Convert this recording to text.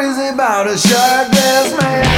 Is crazy about a shark man.